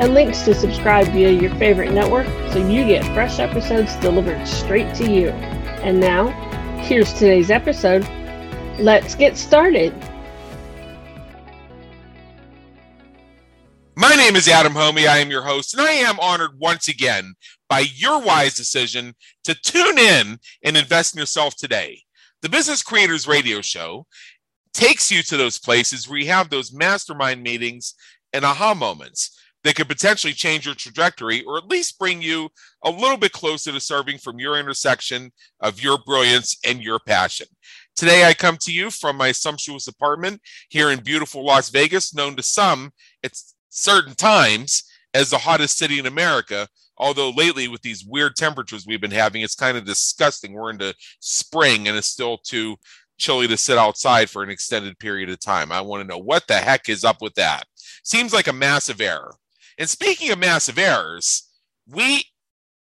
and links to subscribe via your favorite network so you get fresh episodes delivered straight to you. And now, here's today's episode. Let's get started. My name is Adam Hommey. I am your host, and I am honored once again by your wise decision to tune in and invest in yourself today. The Business Creators Radio Show takes you to those places where you have those mastermind meetings and aha moments that could potentially change your trajectory or at least bring you a little bit closer to serving from your intersection of your brilliance and your passion. Today, I come to you from my sumptuous apartment here in beautiful Las Vegas, known to some at certain times as the hottest city in America. Although lately, with these weird temperatures we've been having, it's kind of disgusting. We're into spring and it's still too chilly to sit outside for an extended period of time. I want to know what the heck is up with that. Seems like a massive error. And speaking of massive errors, we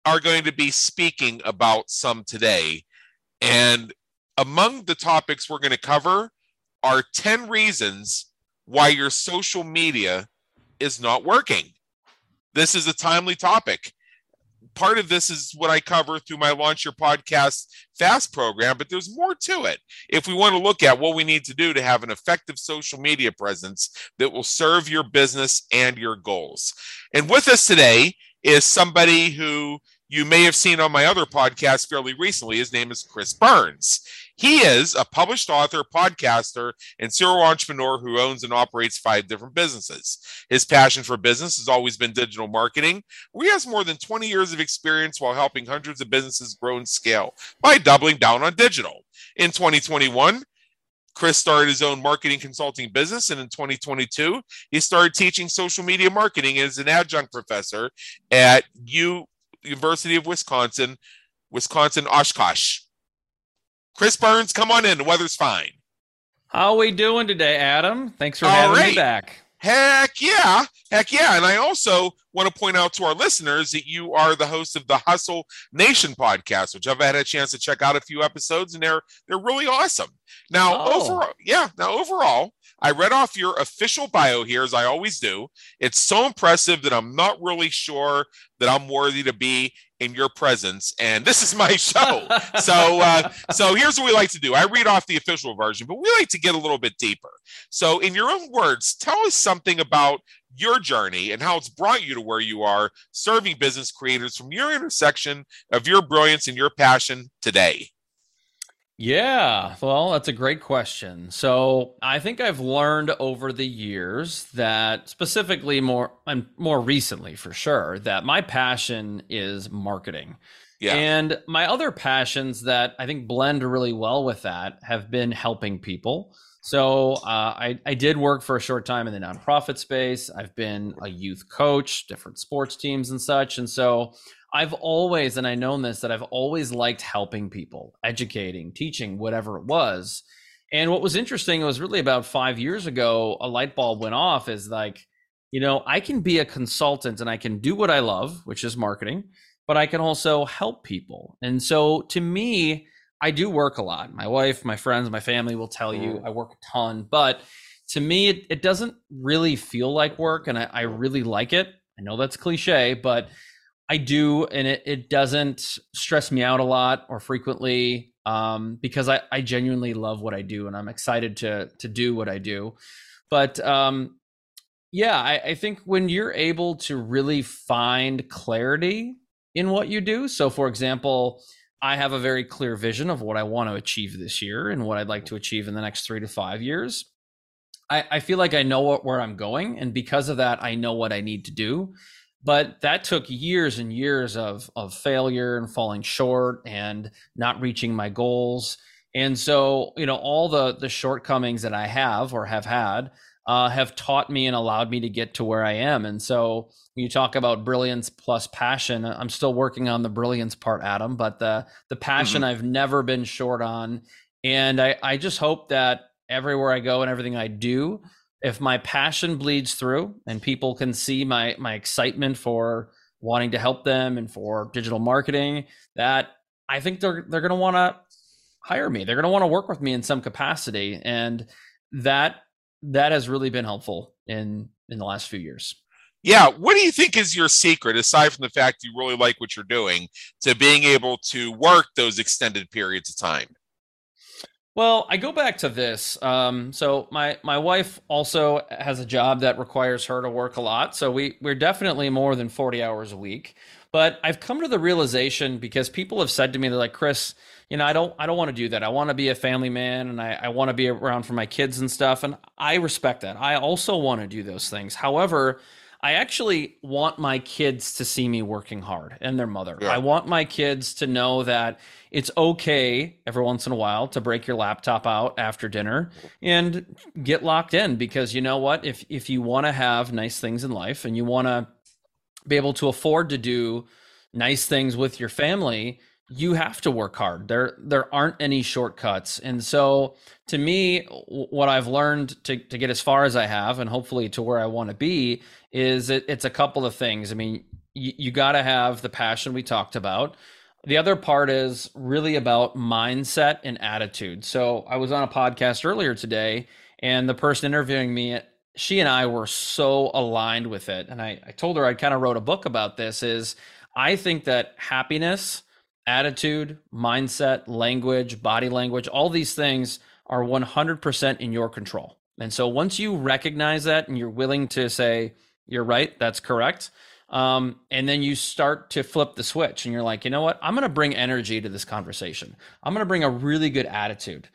are going to be speaking about some today. And among the topics we're going to cover are 10 reasons why your social media is not working. This is a timely topic part of this is what I cover through my Launch Your Podcast Fast program, but there's more to it. If we want to look at what we need to do to have an effective social media presence that will serve your business and your goals. And with us today is somebody who you may have seen on my other podcast fairly recently. His name is Chris Burns. He is a published author, podcaster, and serial entrepreneur who owns and operates five different businesses. His passion for business has always been digital marketing. He has more than 20 years of experience while helping hundreds of businesses grow and scale by doubling down on digital. In 2021, Chris started his own marketing consulting business, and in 2022, he started teaching social media marketing as an adjunct professor at U University of Wisconsin, Wisconsin Oshkosh. Chris Burns, come on in. The weather's fine. How are we doing today, Adam? Thanks for All having right. me back. Heck yeah. Heck yeah. And I also want to point out to our listeners that you are the host of the Hustle Nation podcast, which I've had a chance to check out a few episodes and they're they're really awesome. Now, oh. overall, yeah, now overall, I read off your official bio here as I always do. It's so impressive that I'm not really sure that I'm worthy to be in your presence and this is my show so uh, so here's what we like to do i read off the official version but we like to get a little bit deeper so in your own words tell us something about your journey and how it's brought you to where you are serving business creators from your intersection of your brilliance and your passion today yeah, well, that's a great question. So I think I've learned over the years that specifically more and more recently for sure that my passion is marketing. Yeah. And my other passions that I think blend really well with that have been helping people. So uh, I, I did work for a short time in the nonprofit space. I've been a youth coach, different sports teams and such. And so I've always, and I know this, that I've always liked helping people, educating, teaching, whatever it was. And what was interesting it was really about five years ago, a light bulb went off is like, you know, I can be a consultant and I can do what I love, which is marketing, but I can also help people. And so to me, I do work a lot. My wife, my friends, my family will tell you mm. I work a ton, but to me, it, it doesn't really feel like work and I, I really like it. I know that's cliche, but I do, and it, it doesn't stress me out a lot or frequently um, because I, I genuinely love what I do and I'm excited to to do what I do. But um, yeah, I, I think when you're able to really find clarity in what you do. So, for example, I have a very clear vision of what I want to achieve this year and what I'd like to achieve in the next three to five years. I, I feel like I know what, where I'm going, and because of that, I know what I need to do but that took years and years of of failure and falling short and not reaching my goals and so you know all the the shortcomings that i have or have had uh, have taught me and allowed me to get to where I am. And so when you talk about brilliance plus passion, I'm still working on the brilliance part, Adam, but the the passion mm-hmm. I've never been short on. And I, I just hope that everywhere I go and everything I do, if my passion bleeds through and people can see my my excitement for wanting to help them and for digital marketing, that I think they're they're gonna want to hire me. They're gonna want to work with me in some capacity. And that that has really been helpful in in the last few years. Yeah, what do you think is your secret aside from the fact you really like what you're doing to being able to work those extended periods of time? Well, I go back to this. Um, so my my wife also has a job that requires her to work a lot. So we we're definitely more than forty hours a week. But I've come to the realization because people have said to me, they're like, Chris, you know, I don't I don't want to do that. I want to be a family man and I, I want to be around for my kids and stuff. And I respect that. I also want to do those things. However, I actually want my kids to see me working hard and their mother. Yeah. I want my kids to know that it's okay every once in a while to break your laptop out after dinner and get locked in because you know what? If if you want to have nice things in life and you want to be able to afford to do nice things with your family, you have to work hard. There there aren't any shortcuts. And so to me what I've learned to to get as far as I have and hopefully to where I want to be is it, it's a couple of things. I mean, you, you got to have the passion we talked about. The other part is really about mindset and attitude. So I was on a podcast earlier today, and the person interviewing me, she and I were so aligned with it. And I, I told her I kind of wrote a book about this. Is I think that happiness, attitude, mindset, language, body language, all these things are 100% in your control. And so once you recognize that and you're willing to say, you're right. That's correct. Um, and then you start to flip the switch and you're like, you know what? I'm going to bring energy to this conversation. I'm going to bring a really good attitude.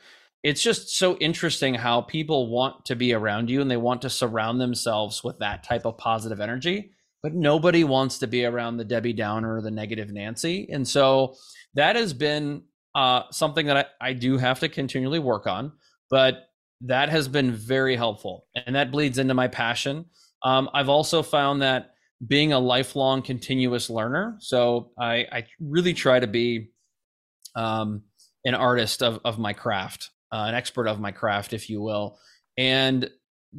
It's just so interesting how people want to be around you and they want to surround themselves with that type of positive energy, but nobody wants to be around the Debbie Downer or the negative Nancy. And so that has been uh, something that I, I do have to continually work on, but that has been very helpful. And that bleeds into my passion. Um, I've also found that being a lifelong continuous learner, so I, I really try to be um, an artist of, of my craft, uh, an expert of my craft, if you will. And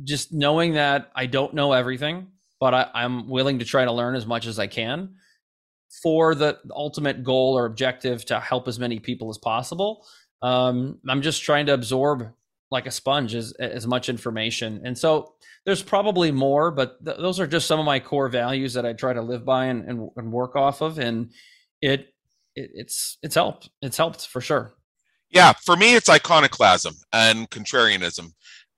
just knowing that I don't know everything, but I, I'm willing to try to learn as much as I can for the ultimate goal or objective to help as many people as possible. Um, I'm just trying to absorb like a sponge as as much information. And so there's probably more, but th- those are just some of my core values that I try to live by and, and, and work off of. And it, it it's it's helped. It's helped for sure. Yeah, for me, it's iconoclasm and contrarianism,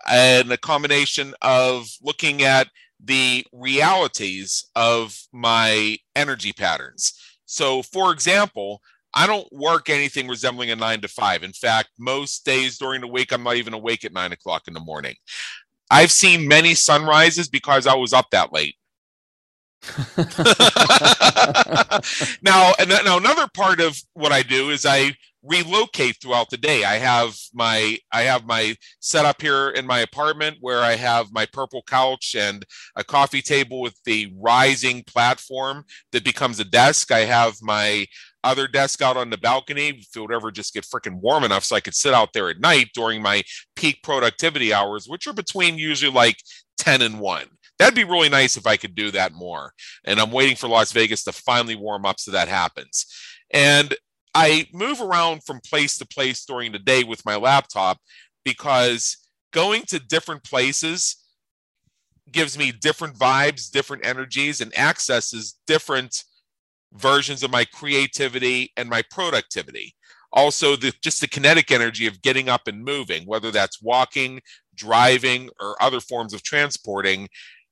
and a combination of looking at the realities of my energy patterns. So, for example, I don't work anything resembling a nine to five. In fact, most days during the week, I'm not even awake at nine o'clock in the morning. I've seen many sunrises because I was up that late. now, now another part of what I do is I relocate throughout the day. I have my I have my setup here in my apartment where I have my purple couch and a coffee table with the rising platform that becomes a desk. I have my other desk out on the balcony if it would ever just get freaking warm enough so I could sit out there at night during my peak productivity hours, which are between usually like 10 and 1. That'd be really nice if I could do that more. And I'm waiting for Las Vegas to finally warm up so that happens. And I move around from place to place during the day with my laptop because going to different places gives me different vibes, different energies, and accesses different versions of my creativity and my productivity. Also, the just the kinetic energy of getting up and moving, whether that's walking, driving, or other forms of transporting,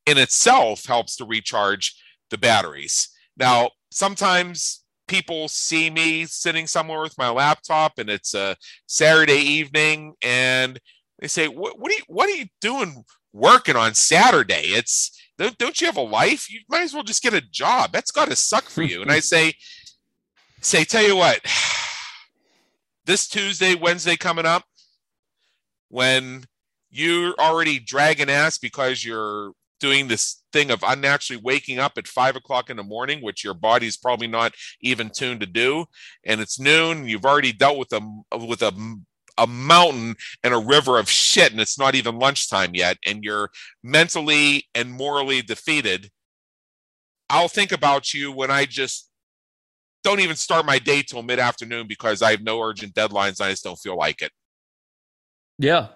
in itself helps to recharge the batteries. Now, sometimes people see me sitting somewhere with my laptop and it's a Saturday evening and they say, what, what, are you, what are you doing working on Saturday? It's don't, don't you have a life? You might as well just get a job. That's got to suck for you. and I say, say, tell you what, this Tuesday, Wednesday coming up, when you're already dragging ass because you're doing this thing of unnaturally waking up at five o'clock in the morning, which your body's probably not even tuned to do, and it's noon. You've already dealt with a with a a mountain and a river of shit, and it's not even lunchtime yet, and you're mentally and morally defeated. I'll think about you when I just don't even start my day till mid afternoon because I have no urgent deadlines. I just don't feel like it. Yeah,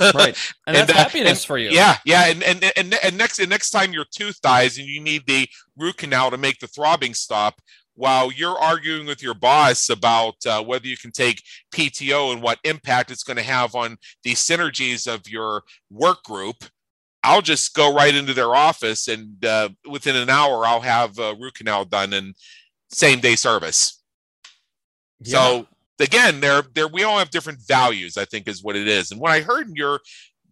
right. And, and that's uh, happiness and, for you. yeah yeah and, and and and next and next time your tooth dies and you need the root canal to make the throbbing stop while you're arguing with your boss about uh, whether you can take pto and what impact it's going to have on the synergies of your work group i'll just go right into their office and uh, within an hour i'll have a root canal done and same day service. Yeah. so again, they're, they're, we all have different values, I think is what it is. And what I heard in your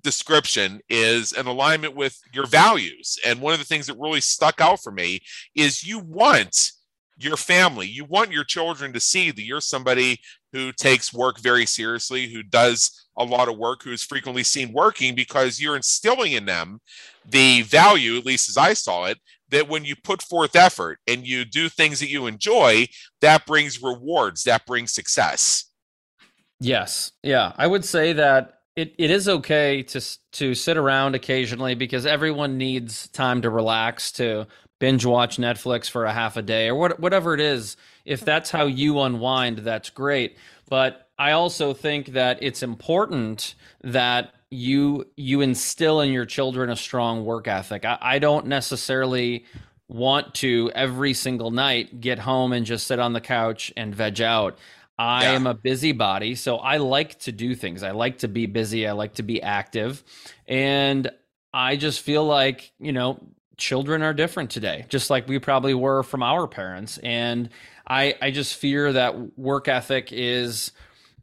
description is an alignment with your values. And one of the things that really stuck out for me is you want your family, you want your children to see that you're somebody who takes work very seriously, who does a lot of work, who is frequently seen working because you're instilling in them the value, at least as I saw it, that when you put forth effort and you do things that you enjoy, that brings rewards, that brings success. Yes. Yeah. I would say that it, it is okay to to sit around occasionally because everyone needs time to relax, to binge watch Netflix for a half a day or what, whatever it is. If that's how you unwind, that's great. But I also think that it's important that you you instill in your children a strong work ethic. I, I don't necessarily want to every single night get home and just sit on the couch and veg out. I yeah. am a busybody, so I like to do things. I like to be busy. I like to be active. And I just feel like, you know, children are different today, just like we probably were from our parents. And I, I just fear that work ethic is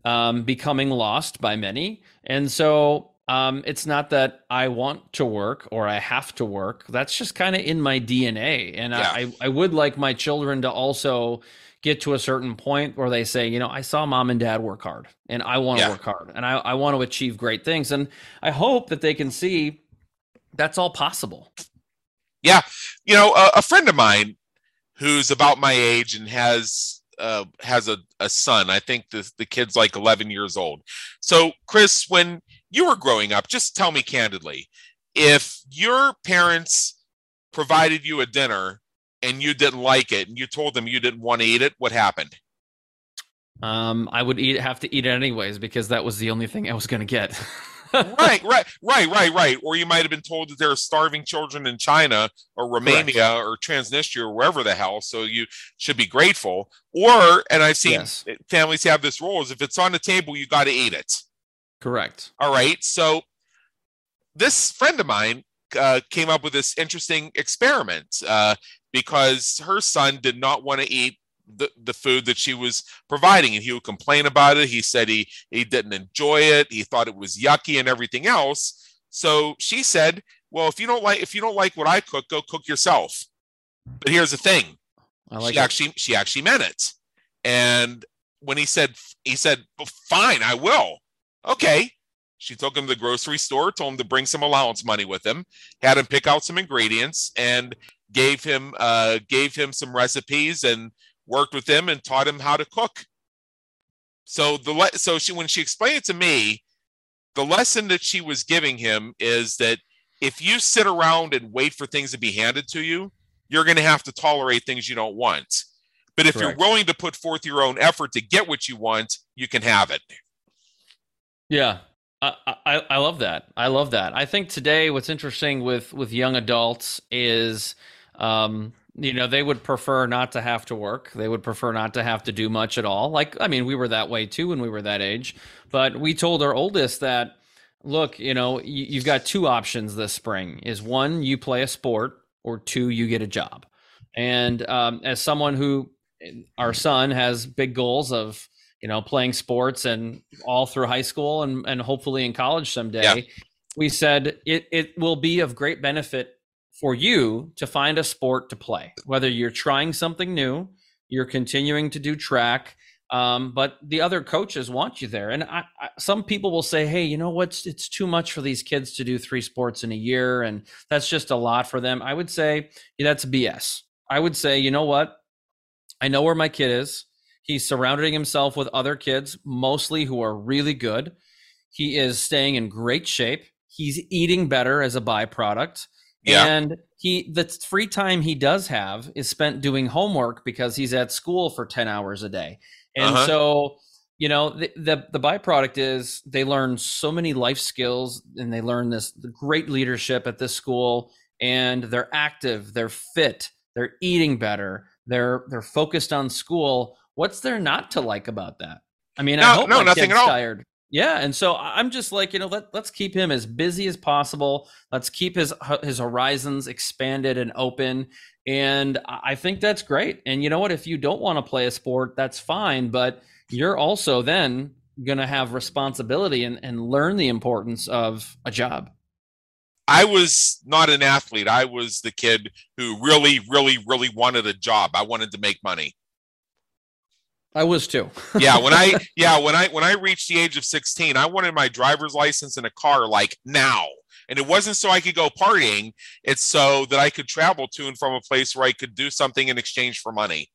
um, becoming lost by many. And so um, it's not that I want to work or I have to work. That's just kind of in my DNA. And yeah. I, I would like my children to also get to a certain point where they say, you know, I saw mom and dad work hard and I want to yeah. work hard and I, I want to achieve great things. And I hope that they can see that's all possible. Yeah. You know, a, a friend of mine who's about my age and has uh, has a, a son. I think the, the kid's like 11 years old. So, Chris, when you were growing up, just tell me candidly, if your parents provided you a dinner and you didn't like it and you told them you didn't want to eat it, what happened? Um, I would eat have to eat it anyways because that was the only thing I was going to get. right, right, right, right, right. Or you might have been told that there are starving children in China or Romania Correct. or Transnistria or wherever the hell. So you should be grateful. Or, and I've seen yes. families have this rule: is if it's on the table, you got to eat it. Correct. All right. So this friend of mine uh, came up with this interesting experiment uh, because her son did not want to eat the, the food that she was providing and he would complain about it. He said he he didn't enjoy it. He thought it was yucky and everything else. So she said well if you don't like if you don't like what i cook go cook yourself. But here's the thing. Like she it. actually she actually meant it. And when he said he said well, fine i will Okay. She took him to the grocery store, told him to bring some allowance money with him, had him pick out some ingredients, and gave him uh, gave him some recipes and worked with him and taught him how to cook. So the le- so she when she explained it to me, the lesson that she was giving him is that if you sit around and wait for things to be handed to you, you're going to have to tolerate things you don't want. But if Correct. you're willing to put forth your own effort to get what you want, you can have it. Yeah. I, I, I love that. I love that. I think today what's interesting with with young adults is um, you know, they would prefer not to have to work. They would prefer not to have to do much at all. Like I mean, we were that way too when we were that age. But we told our oldest that look, you know, you, you've got two options this spring. Is one you play a sport or two you get a job. And um, as someone who our son has big goals of you know, playing sports and all through high school and, and hopefully in college someday, yeah. we said it, it will be of great benefit for you to find a sport to play, whether you're trying something new, you're continuing to do track, Um, but the other coaches want you there. And I, I, some people will say, hey, you know what's it's too much for these kids to do three sports in a year. And that's just a lot for them. I would say yeah, that's BS. I would say, you know what? I know where my kid is. He's surrounding himself with other kids, mostly who are really good. He is staying in great shape. He's eating better as a byproduct. Yeah. And he the free time he does have is spent doing homework because he's at school for 10 hours a day. And uh-huh. so, you know, the, the, the byproduct is they learn so many life skills and they learn this great leadership at this school and they're active, they're fit, they're eating better, they're they're focused on school. What's there not to like about that? I mean, no, I hope no, nothing at all. tired. Yeah, and so I'm just like, you know, let let's keep him as busy as possible. Let's keep his his horizons expanded and open. And I think that's great. And you know what? If you don't want to play a sport, that's fine. But you're also then going to have responsibility and, and learn the importance of a job. I was not an athlete. I was the kid who really, really, really wanted a job. I wanted to make money. I was too. yeah, when I yeah, when I when I reached the age of 16, I wanted my driver's license and a car like now. And it wasn't so I could go partying, it's so that I could travel to and from a place where I could do something in exchange for money.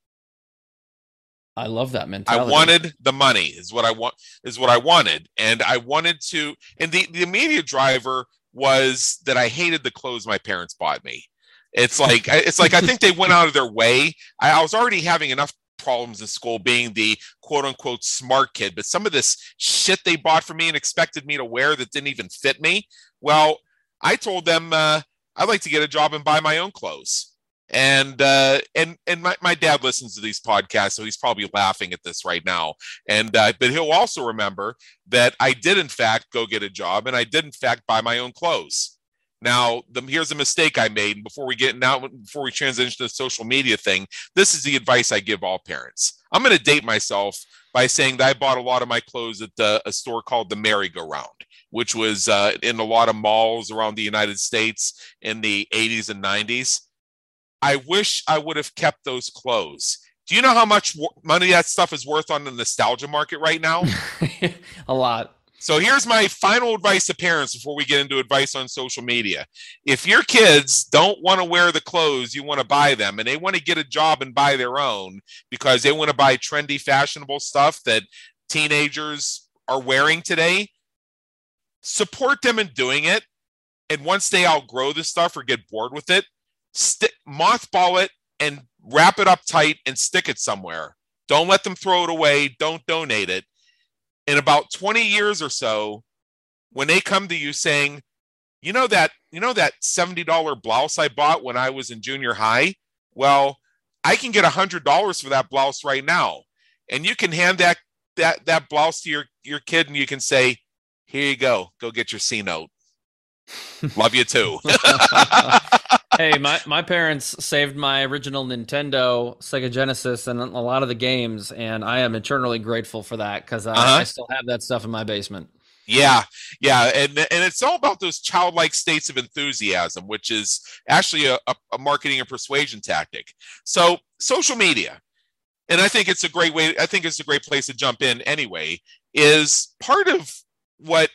I love that mentality. I wanted the money is what I want is what I wanted. And I wanted to and the, the immediate driver was that I hated the clothes my parents bought me. It's like it's like I think they went out of their way. I, I was already having enough problems in school being the quote unquote smart kid, but some of this shit they bought for me and expected me to wear that didn't even fit me. Well, I told them uh, I'd like to get a job and buy my own clothes. And uh, and and my, my dad listens to these podcasts, so he's probably laughing at this right now. And uh, but he'll also remember that I did in fact go get a job, and I did in fact buy my own clothes. Now, the, here's a mistake I made. Before we get now, before we transition to the social media thing, this is the advice I give all parents. I'm going to date myself by saying that I bought a lot of my clothes at the, a store called the Merry Go Round, which was uh, in a lot of malls around the United States in the 80s and 90s. I wish I would have kept those clothes. Do you know how much money that stuff is worth on the nostalgia market right now? a lot. So here's my final advice to parents before we get into advice on social media. If your kids don't want to wear the clothes you want to buy them and they want to get a job and buy their own because they want to buy trendy, fashionable stuff that teenagers are wearing today, support them in doing it. And once they outgrow the stuff or get bored with it, stick mothball it and wrap it up tight and stick it somewhere. Don't let them throw it away. Don't donate it in about 20 years or so, when they come to you saying, you know that, you know that $70 blouse I bought when I was in junior high? Well, I can get $100 for that blouse right now. And you can hand that that that blouse to your your kid and you can say, "Here you go. Go get your C note." Love you too. hey, my, my parents saved my original Nintendo, Sega Genesis, and a lot of the games, and I am eternally grateful for that because I, uh-huh. I still have that stuff in my basement. Yeah, yeah, and and it's all about those childlike states of enthusiasm, which is actually a, a, marketing and persuasion tactic. So social media, and I think it's a great way. I think it's a great place to jump in. Anyway, is part of what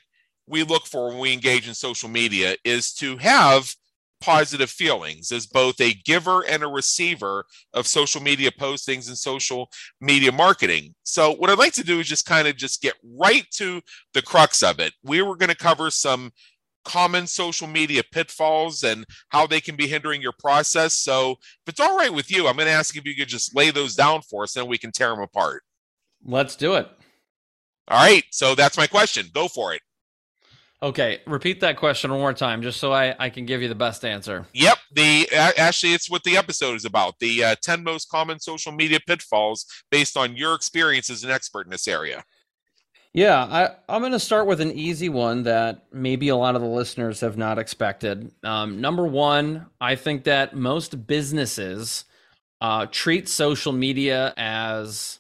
we look for when we engage in social media is to have positive feelings as both a giver and a receiver of social media postings and social media marketing. So what I'd like to do is just kind of just get right to the crux of it. We were going to cover some common social media pitfalls and how they can be hindering your process. So if it's all right with you, I'm going to ask if you could just lay those down for us and we can tear them apart. Let's do it. All right. So that's my question. Go for it. Okay, repeat that question one more time, just so I, I can give you the best answer. Yep, the actually it's what the episode is about: the uh, ten most common social media pitfalls based on your experience as an expert in this area. Yeah, I, I'm going to start with an easy one that maybe a lot of the listeners have not expected. Um, number one, I think that most businesses uh, treat social media as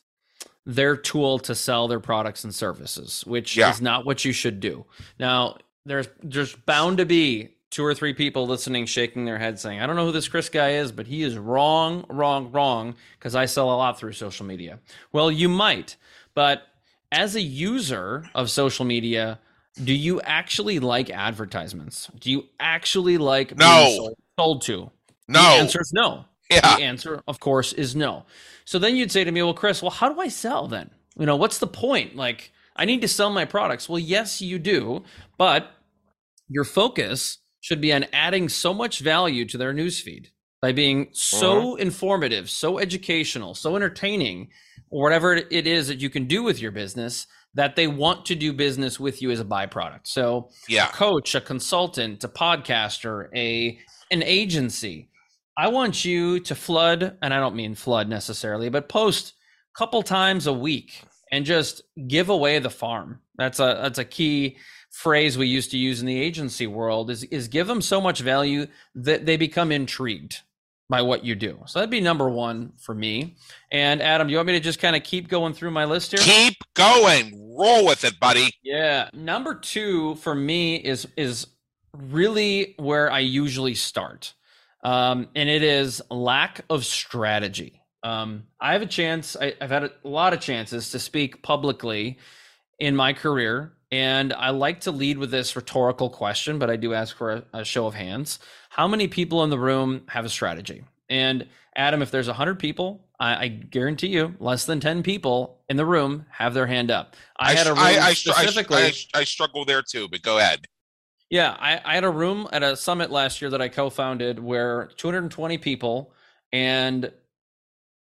their tool to sell their products and services, which yeah. is not what you should do. Now, there's there's bound to be two or three people listening shaking their head saying, I don't know who this Chris guy is, but he is wrong, wrong, wrong, because I sell a lot through social media. Well, you might, but as a user of social media, do you actually like advertisements? Do you actually like No. being sold, sold to? No. The answer is no. Yeah. The answer, of course, is no. So then you'd say to me, well, Chris, well, how do I sell then? You know, what's the point? Like, I need to sell my products. Well, yes, you do, but your focus should be on adding so much value to their newsfeed by being so mm-hmm. informative, so educational, so entertaining, or whatever it is that you can do with your business that they want to do business with you as a byproduct. So, Yeah. a coach, a consultant, a podcaster, a an agency. I want you to flood, and I don't mean flood necessarily, but post a couple times a week and just give away the farm. That's a that's a key phrase we used to use in the agency world is is give them so much value that they become intrigued by what you do. So that'd be number 1 for me. And Adam, do you want me to just kind of keep going through my list here? Keep going. Roll with it, buddy. Yeah, number two for me is is really where I usually start, um, and it is lack of strategy. Um, I have a chance. I, I've had a lot of chances to speak publicly in my career, and I like to lead with this rhetorical question, but I do ask for a, a show of hands. How many people in the room have a strategy? And Adam, if there's 100 people, I, I guarantee you less than 10 people in the room have their hand up. I, had a room I, I, I, specifically. I, I struggle there too, but go ahead. Yeah, I, I had a room at a summit last year that I co-founded where 220 people, and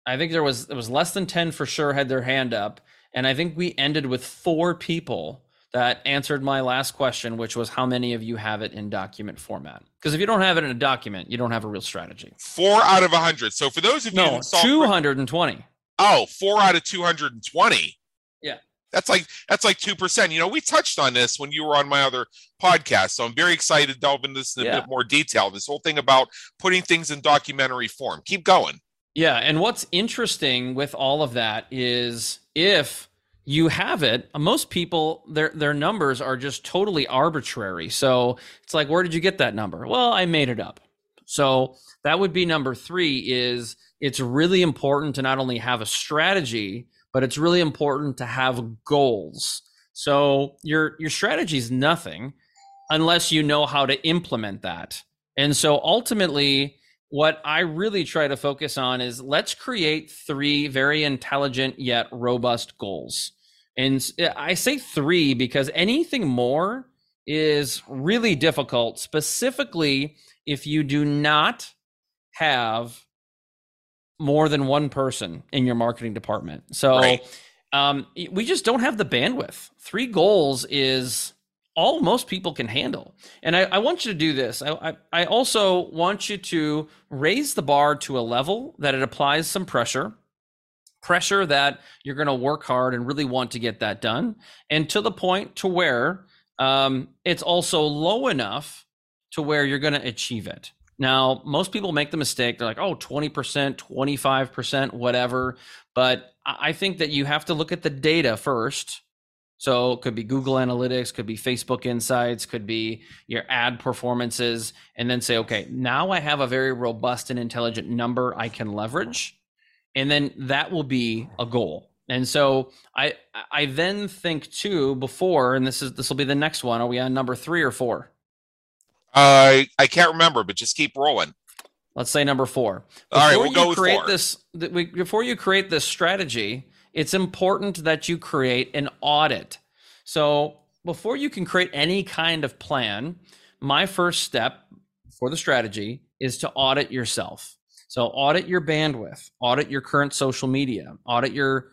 I think there was it was less than 10 for sure had their hand up, and I think we ended with four people that answered my last question, which was how many of you have it in document format? Because if you don't have it in a document, you don't have a real strategy. Four out of a hundred. So for those of you No, that saw 220. oh, four out of two hundred and twenty. Yeah. That's like that's like two percent. You know, we touched on this when you were on my other podcast, so I'm very excited to delve into this in a Yeah. bit more detail. This whole thing about putting things in documentary form. Keep going. Yeah, and what's interesting with all of that is if you have it, most people their their numbers are just totally arbitrary. So it's like, where did you get that number? Well, I made it up. So that would be number three. Is it's really important to not only have a strategy, but it's really important to have goals. So your your strategy is nothing unless you know how to implement that. And so ultimately, what I really try to focus on is let's create three very intelligent yet robust goals. And I say three because anything more is really difficult, specifically if you do not have more than one person in your marketing department. So Right. um, we just don't have the bandwidth. Three goals is all most people can handle. And I, I want you to do this. I, I, I also want you to raise the bar to a level that it applies some pressure, pressure that you're going to work hard and really want to get that done, and to the point to where um, it's also low enough to where you're going to achieve it. Now, most people make the mistake. They're like, oh, 20%, 25%, whatever. But I think that you have to look at the data first. So it could be Google Analytics, could be Facebook Insights, could be your ad performances, and then say, okay, now I have a very robust and intelligent number I can leverage. And then that will be a goal. And so I I then think too before, and this is this will be the next one. Are we on number three or four? I I can't remember, but just keep rolling. Let's say number four. All right, we'll go with create four. this. Before you create this strategy, it's important that you create an audit. So before you can create any kind of plan, my first step for the strategy is to audit yourself. So audit your bandwidth, audit your current social media, audit your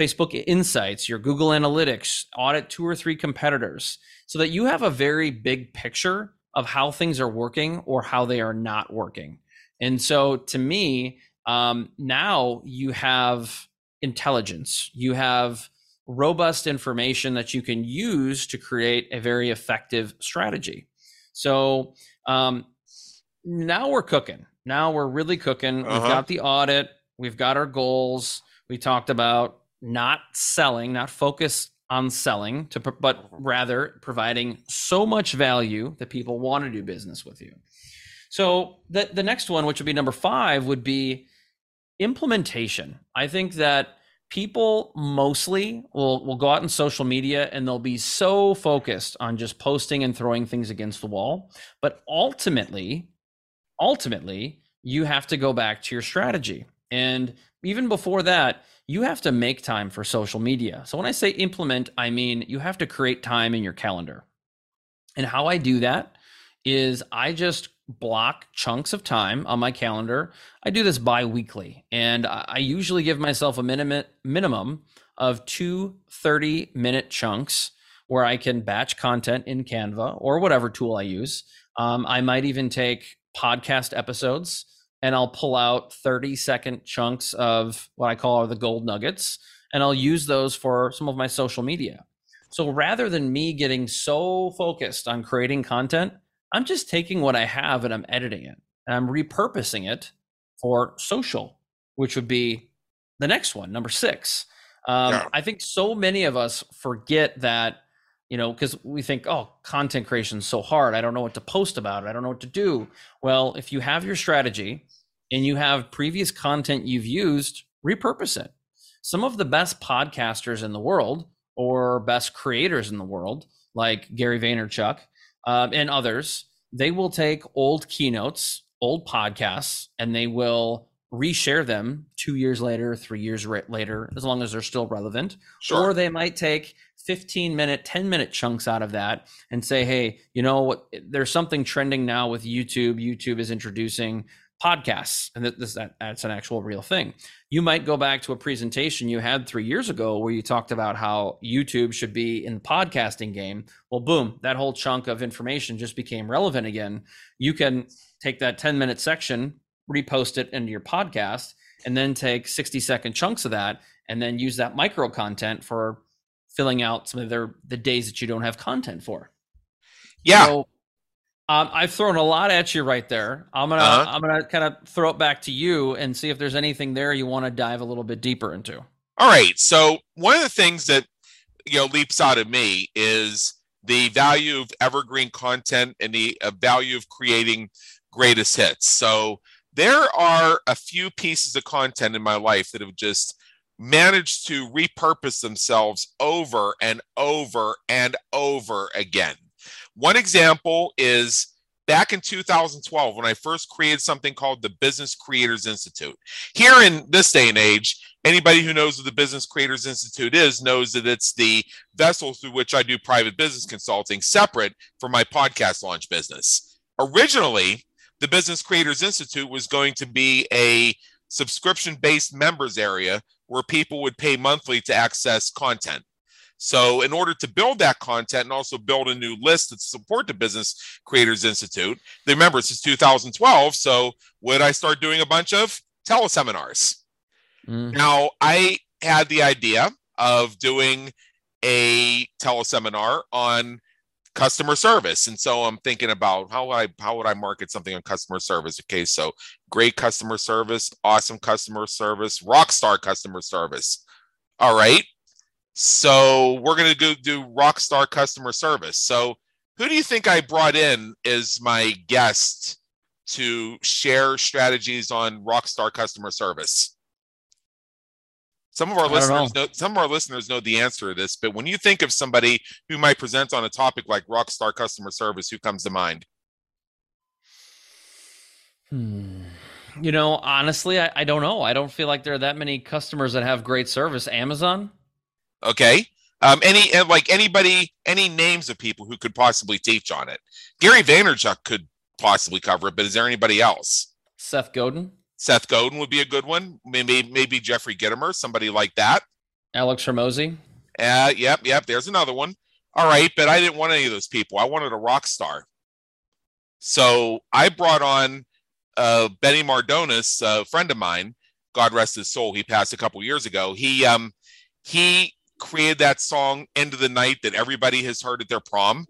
Facebook insights, your Google Analytics, audit two or three competitors so that you have a very big picture of how things are working or how they are not working. And so to me, um, now you have intelligence, you have robust information that you can use to create a very effective strategy. So um, now we're cooking. Now we're really cooking. We've Uh-huh. got the audit, we've got our goals. We talked about not selling, not focus on selling to but rather providing so much value that people want to do business with you. So the the next one which would be number 5 would be implementation. I think that people mostly will will go out in social media and they'll be so focused on just posting and throwing things against the wall, but ultimately ultimately you have to go back to your strategy. And even before that, you have to make time for social media. So when I say implement, I mean you have to create time in your calendar. And how I do that is I just block chunks of time on my calendar. I do this bi-weekly and I usually give myself a minimum minimum of two 30 minute chunks where I can batch content in Canva or whatever tool I use. Um, I might even take podcast episodes and I'll pull out 30 second chunks of what I call are the gold nuggets, and I'll use those for some of my social media. So rather than me getting so focused on creating content, I'm just taking what I have and I'm editing it and I'm repurposing it for social, which would be the next one, number six. Um, yeah. I think so many of us forget that you know, because we think, oh, content creation is so hard. I don't know what to post about it. I don't know what to do. Well, if you have your strategy and you have previous content you've used, repurpose it. Some of the best podcasters in the world or best creators in the world, like Gary Vaynerchuk um, and others, they will take old keynotes, old podcasts, and they will reshare them two years later, three years later, as long as they're still relevant. Sure. Or they might take 15 minute, 10 minute chunks out of that and say, hey, you know what? There's something trending now with YouTube. YouTube is introducing podcasts, and this, that, that's an actual real thing. You might go back to a presentation you had three years ago where you talked about how YouTube should be in the podcasting game. Well, boom, that whole chunk of information just became relevant again. You can take that 10 minute section, repost it into your podcast, and then take 60 second chunks of that and then use that micro content for filling out some of their the days that you don't have content for. Yeah. So, um, I've thrown a lot at you right there. I'm gonna uh-huh. I'm gonna kind of throw it back to you and see if there's anything there you want to dive a little bit deeper into. All right. So one of the things that you know leaps out of me is the value of evergreen content and the uh, value of creating greatest hits. So there are a few pieces of content in my life that have just managed to repurpose themselves over and over and over again. One example is back in 2012 when I first created something called the Business Creators Institute. Here in this day and age, anybody who knows what the Business Creators Institute is knows that it's the vessel through which I do private business consulting separate from my podcast launch business. Originally, the Business Creators Institute was going to be a subscription based members area where people would pay monthly to access content. So, in order to build that content and also build a new list to support the Business Creators Institute, they remember it's 2012. So, would I start doing a bunch of teleseminars? Mm-hmm. Now, I had the idea of doing a teleseminar on customer service. And so I'm thinking about how I how would I market something on customer service? Okay, so great customer service, awesome customer service, rock star customer service. All right. So we're gonna go do rock star customer service. So who do you think I brought in as my guest to share strategies on rock star customer service? Some of our listeners know. know. some of our listeners know the answer to this, but when you think of somebody who might present on a topic like rockstar customer service, who comes to mind? Hmm. You know, honestly, I, I don't know. I don't feel like there are that many customers that have great service. Amazon. Okay. Um, any like anybody, any names of people who could possibly teach on it? Gary Vaynerchuk could possibly cover it, but is there anybody else? Seth Godin. Seth Godin would be a good one. Maybe maybe Jeffrey Gitomer, somebody like that. Alex Hormozi. Uh, yep, yep. There's another one. All right, but I didn't want any of those people. I wanted a rock star. So I brought on uh, Benny Mardones, a friend of mine. God rest his soul. He passed a couple years ago. He um he created that song "Into the Night" that everybody has heard at their prom,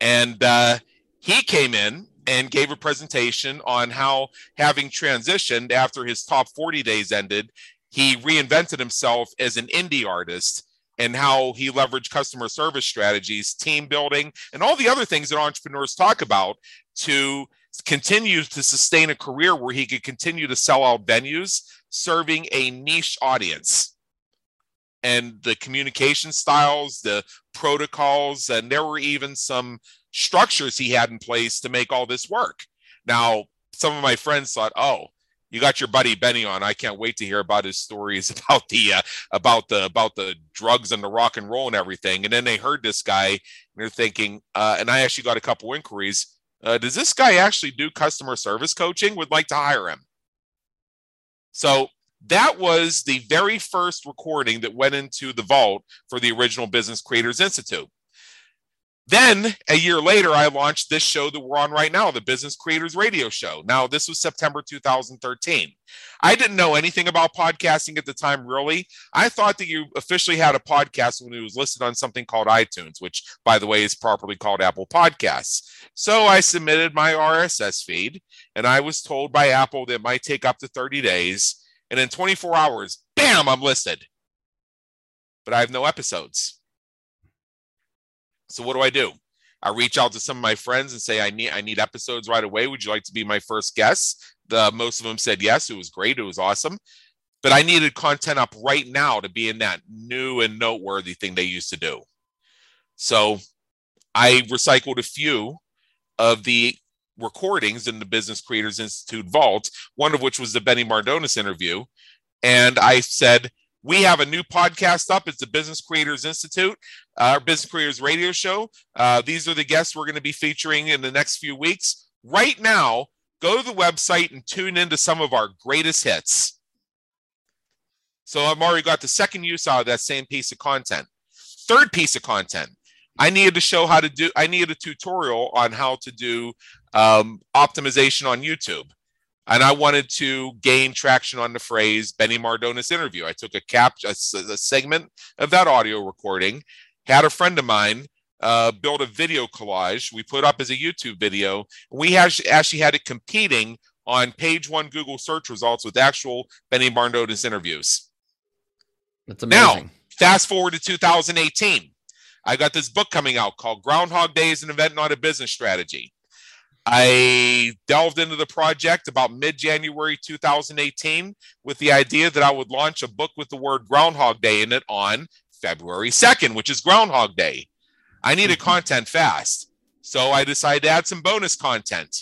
and uh, he came in and gave a presentation on how, having transitioned after his top 40 days ended, he reinvented himself as an indie artist and how he leveraged customer service strategies, team building, and all the other things that entrepreneurs talk about to continue to sustain a career where he could continue to sell out venues serving a niche audience. And the communication styles, the protocols, and there were even some structures he had in place to make all this work. Now, some of my friends thought, oh, you got your buddy Benny on. I can't wait to hear about his stories about the uh, about the about the drugs and the rock and roll and everything. And then they heard this guy, and they're thinking. Uh, and I actually got a couple inquiries. Uh, does this guy actually do customer service coaching? Would like to hire him. So that was the very first recording that went into the vault for the original Business Creators Institute. Then a year later, I launched this show that we're on right now, the Business Creators Radio Show. Now, this was September 2013. I didn't know anything about podcasting at the time, really. I thought that you officially had a podcast when it was listed on something called iTunes, which, by the way, is properly called Apple Podcasts. So I submitted my RSS feed, and I was told by Apple that it might take up to 30 days. And in 24 hours, bam, I'm listed. But I have no episodes. So what do I do? I reach out to some of my friends and say, I need I need episodes right away. Would you like to be my first guest? The most of them said yes. It was great. It was awesome. But I needed content up right now to be in that new and noteworthy thing they used to do. So I recycled a few of the recordings in the Business Creators Institute vault, one of which was the Benny Mardones interview. And I said, we have a new podcast up. It's the Business Creators Institute, our Business Creators Radio Show. Uh, these are the guests we're going to be featuring in the next few weeks. Right now, go to the website and tune into some of our greatest hits. So I've already got the second use out of that same piece of content. Third piece of content. I needed to show how to do, I needed a tutorial on how to do um, optimization on YouTube and I wanted to gain traction on the phrase Benny Mardones interview. I took a cap, a, a segment of that audio recording, had a friend of mine uh, build a video collage. We put up as a YouTube video. We actually had it competing on page one Google search results with actual Benny Mardones interviews. That's amazing. Now, fast forward to 2018. I got this book coming out called Groundhog Day is an event, not a business strategy. I delved into the project about mid January 2018 with the idea that I would launch a book with the word Groundhog Day in it on February 2nd, which is Groundhog Day. I needed mm-hmm. content fast. So I decided to add some bonus content.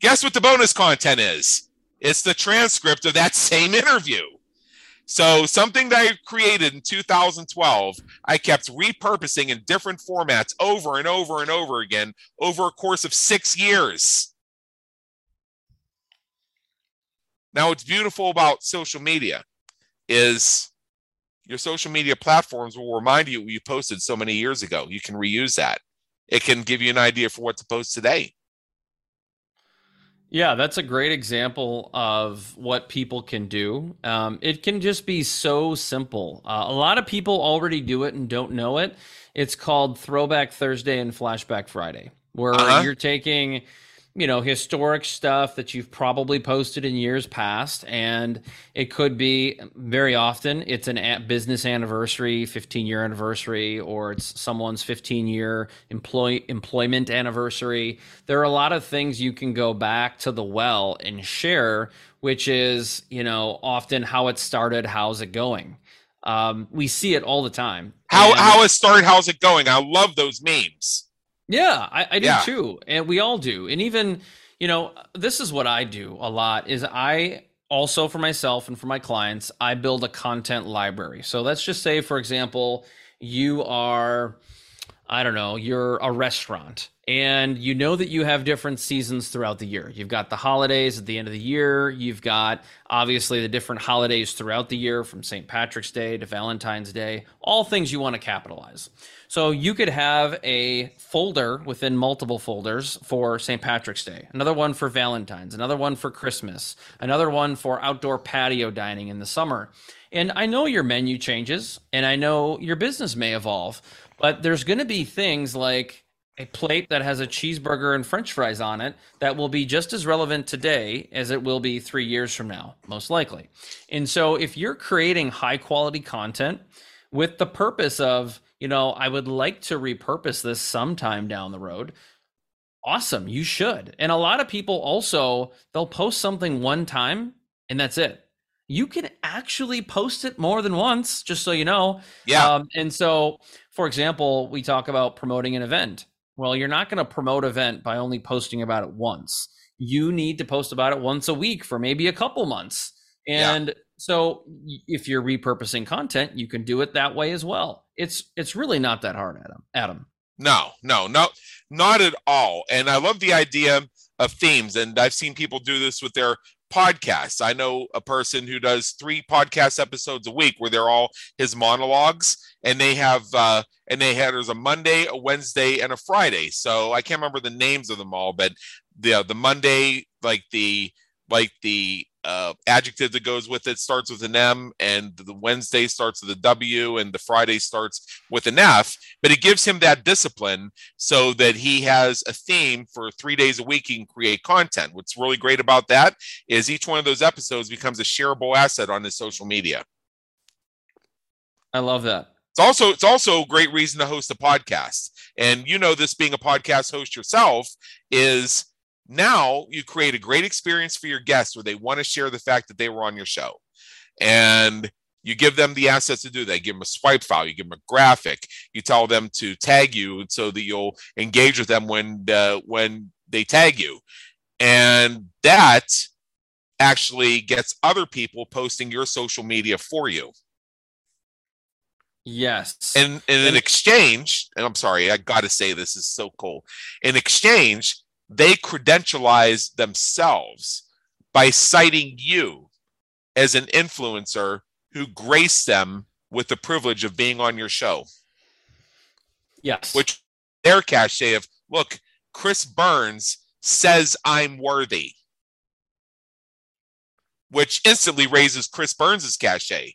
Guess what the bonus content is? It's the transcript of that same interview. So something that I created in 2012, I kept repurposing in different formats over and over and over again over a course of six years. Now, what's beautiful about social media is your social media platforms will remind you what you posted so many years ago. You can reuse that. It can give you an idea for what to post today. Yeah, that's a great example of what people can do. Um, it can just be so simple. Uh, a lot of people already do it and don't know it. It's called Throwback Thursday and Flashback Friday, where uh-huh. you're taking you know, historic stuff that you've probably posted in years past. And it could be very often it's an business anniversary, 15 year anniversary, or it's someone's 15 year employ- employment anniversary. There are a lot of things you can go back to the well and share, which is, you know, often how it started, how's it going? Um, we see it all the time. How, and- how it started, how's it going? I love those memes. Yeah, I, I do yeah. too, and we all do. And even, you know, this is what I do a lot. Is I also for myself and for my clients, I build a content library. So let's just say, for example, you are, I don't know, you're a restaurant and you know that you have different seasons throughout the year. You've got the holidays at the end of the year. You've got obviously the different holidays throughout the year from St. Patrick's Day to Valentine's Day, all things you want to capitalize. So you could have a folder within multiple folders for St. Patrick's Day, another one for Valentine's, another one for Christmas, another one for outdoor patio dining in the summer. And I know your menu changes and I know your business may evolve, but there's going to be things like a plate that has a cheeseburger and french fries on it that will be just as relevant today as it will be three years from now, most likely. And so if you're creating high quality content, with the purpose of, you know, I would like to repurpose this sometime down the road. Awesome, you should. And a lot of people also, they'll post something one time and that's it. You can actually post it more than once, just so you know. Yeah. Um, and so, for example, we talk about promoting an event. Well, you're not going to promote event by only posting about it once. You need to post about it once a week for maybe a couple months. And yeah. So if you're repurposing content, you can do it that way as well. It's it's really not that hard, Adam. Adam. No, no, no, not at all. And I love the idea of themes. And I've seen people do this with their podcasts. I know a person who does three podcast episodes a week where they're all his monologues, and they have uh, and they had there's a Monday, a Wednesday, and a Friday. So I can't remember the names of them all, but the uh, the Monday like the like the uh, adjective that goes with it starts with an M, and the Wednesday starts with a W, and the Friday starts with an F. But it gives him that discipline so that he has a theme for three days a week. He can create content. What's really great about that is each one of those episodes becomes a shareable asset on his social media. I love that. It's also it's also a great reason to host a podcast. And you know this being a podcast host yourself is now you create a great experience for your guests where they want to share the fact that they were on your show. And you give them the assets to do that. You give them a swipe file, you give them a graphic, you tell them to tag you so that you'll engage with them when uh, when they tag you. And that actually gets other people posting your social media for you. Yes. And, and in exchange, and I'm sorry, I got to say this is so cool. In exchange, they credentialize themselves by citing you as an influencer who graced them with the privilege of being on your show. Yes. Which their cachet of, look, Chris Burns says I'm worthy, which instantly raises Chris Burns's cachet.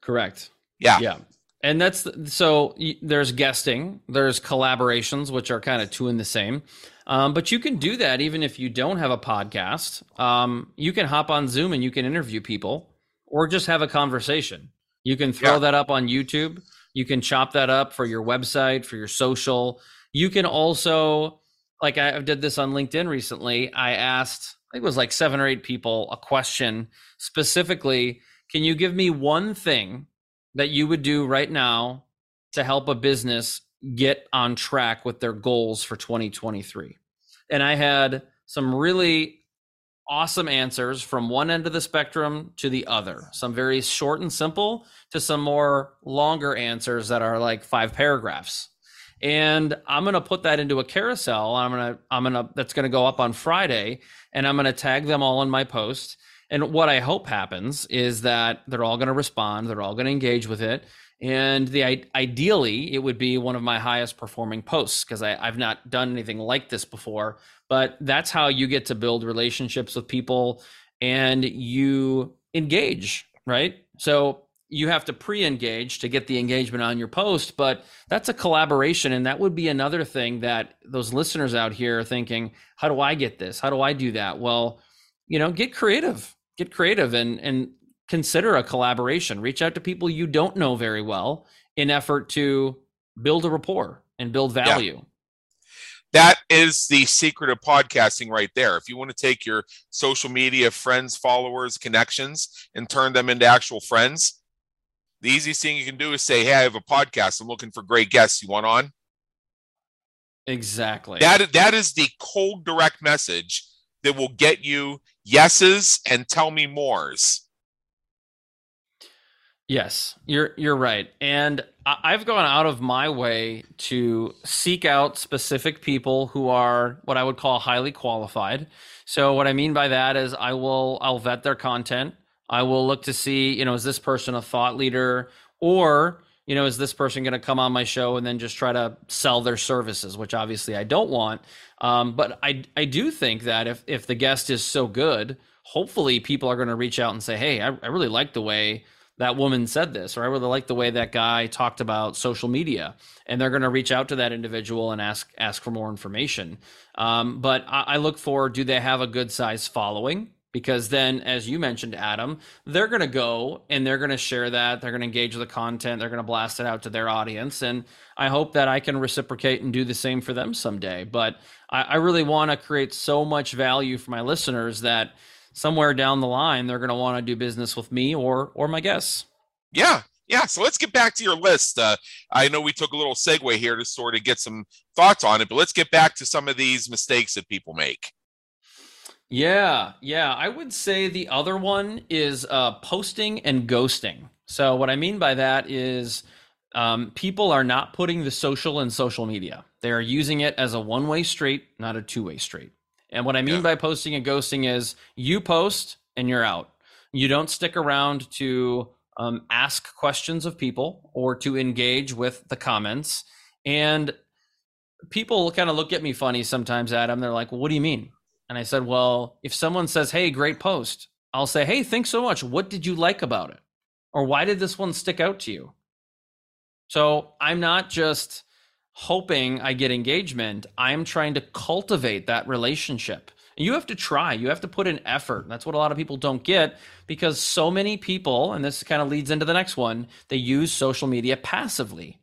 Correct. Yeah. Yeah. And that's so there's guesting, there's collaborations, which are kind of two in the same. Um, but you can do that even if you don't have a podcast. Um, you can hop on Zoom and you can interview people or just have a conversation. You can throw yeah. that up on YouTube. You can chop that up for your website, for your social. You can also, like I did this on LinkedIn recently. I asked, I think it was like seven or eight people, a question specifically. Can you give me one thing that you would do right now to help a business get on track with their goals for 2023? And I had some really awesome answers from one end of the spectrum to the other. Some very short and simple to some more longer answers that are like five paragraphs. And I'm going to put that into a carousel. I'm going to I'm going to that's going to go up on Friday and I'm going to tag them all in my post. And what I hope happens is that they're all going to respond, they're all going to engage with it, and the ideally, it would be one of my highest performing posts because I've not done anything like this before. But that's how you get to build relationships with people and you engage, right? So you have to pre-engage to get the engagement on your post, but that's a collaboration, and that would be another thing that those listeners out here are thinking, "How do I get this? How do I do that?" Well, you know, get creative, get creative, and and consider a collaboration. Reach out to people you don't know very well in effort to build a rapport and build value. Yeah. That is the secret of podcasting right there. If you want to take your social media friends, followers, connections and turn them into actual friends, the easiest thing you can do is say, Hey, I have a podcast. I'm looking for great guests. You want on? Exactly. That, that is the cold, direct message that will get you yeses and tell me mores. Yes, you're you're right, and I've gone out of my way to seek out specific people who are what I would call highly qualified. So what I mean by that is I will I'll vet their content. I will look to see, you know, is this person a thought leader or you know, is this person going to come on my show and then just try to sell their services, which obviously I don't want. Um, but I I do think that if if the guest is so good, hopefully people are going to reach out and say, hey, I, I really like the way that woman said this, or I really like the way that guy talked about social media, and they're going to reach out to that individual and ask ask for more information. Um, but I, I, look for do they have a good size following? because then as you mentioned adam they're going to go and they're going to share that they're going to engage with the content they're going to blast it out to their audience and i hope that i can reciprocate and do the same for them someday but i, I really want to create so much value for my listeners that somewhere down the line they're going to want to do business with me or or my guests yeah yeah so let's get back to your list uh, i know we took a little segue here to sort of get some thoughts on it but let's get back to some of these mistakes that people make yeah, yeah. I would say the other one is uh, posting and ghosting. So, what I mean by that is um, people are not putting the social in social media. They are using it as a one way street, not a two way street. And what I mean yeah. by posting and ghosting is you post and you're out. You don't stick around to um, ask questions of people or to engage with the comments. And people kind of look at me funny sometimes, Adam. They're like, well, what do you mean? And I said, well, if someone says, hey, great post, I'll say, hey, thanks so much. What did you like about it? Or why did this one stick out to you? So I'm not just hoping I get engagement, I'm trying to cultivate that relationship. And You have to try, you have to put in effort. That's what a lot of people don't get because so many people, and this kind of leads into the next one, they use social media passively.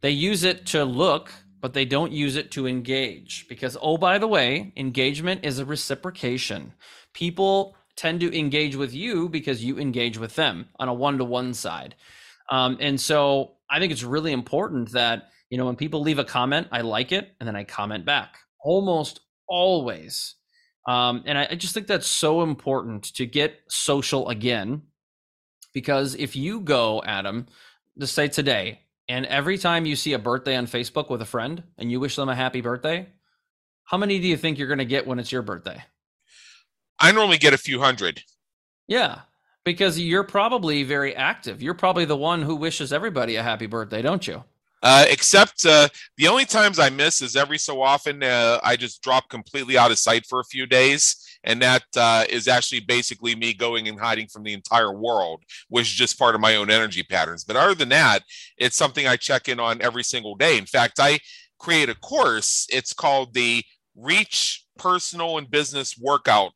They use it to look but they don't use it to engage because, oh, by the way, engagement is a reciprocation. People tend to engage with you because you engage with them on a one to one side. Um, and so I think it's really important that, you know, when people leave a comment, I like it and then I comment back almost always. Um, and I, I just think that's so important to get social again. Because if you go, Adam, to say today, and every time you see a birthday on Facebook with a friend and you wish them a happy birthday, how many do you think you're going to get when it's your birthday? I normally get a few hundred. Yeah, because you're probably very active. You're probably the one who wishes everybody a happy birthday, don't you? Uh, except uh, the only times I miss is every so often uh, I just drop completely out of sight for a few days and that uh, is actually basically me going and hiding from the entire world, which is just part of my own energy patterns. But other than that, it's something I check in on every single day. In fact, I create a course. It's called the Reach Personal and Business Workout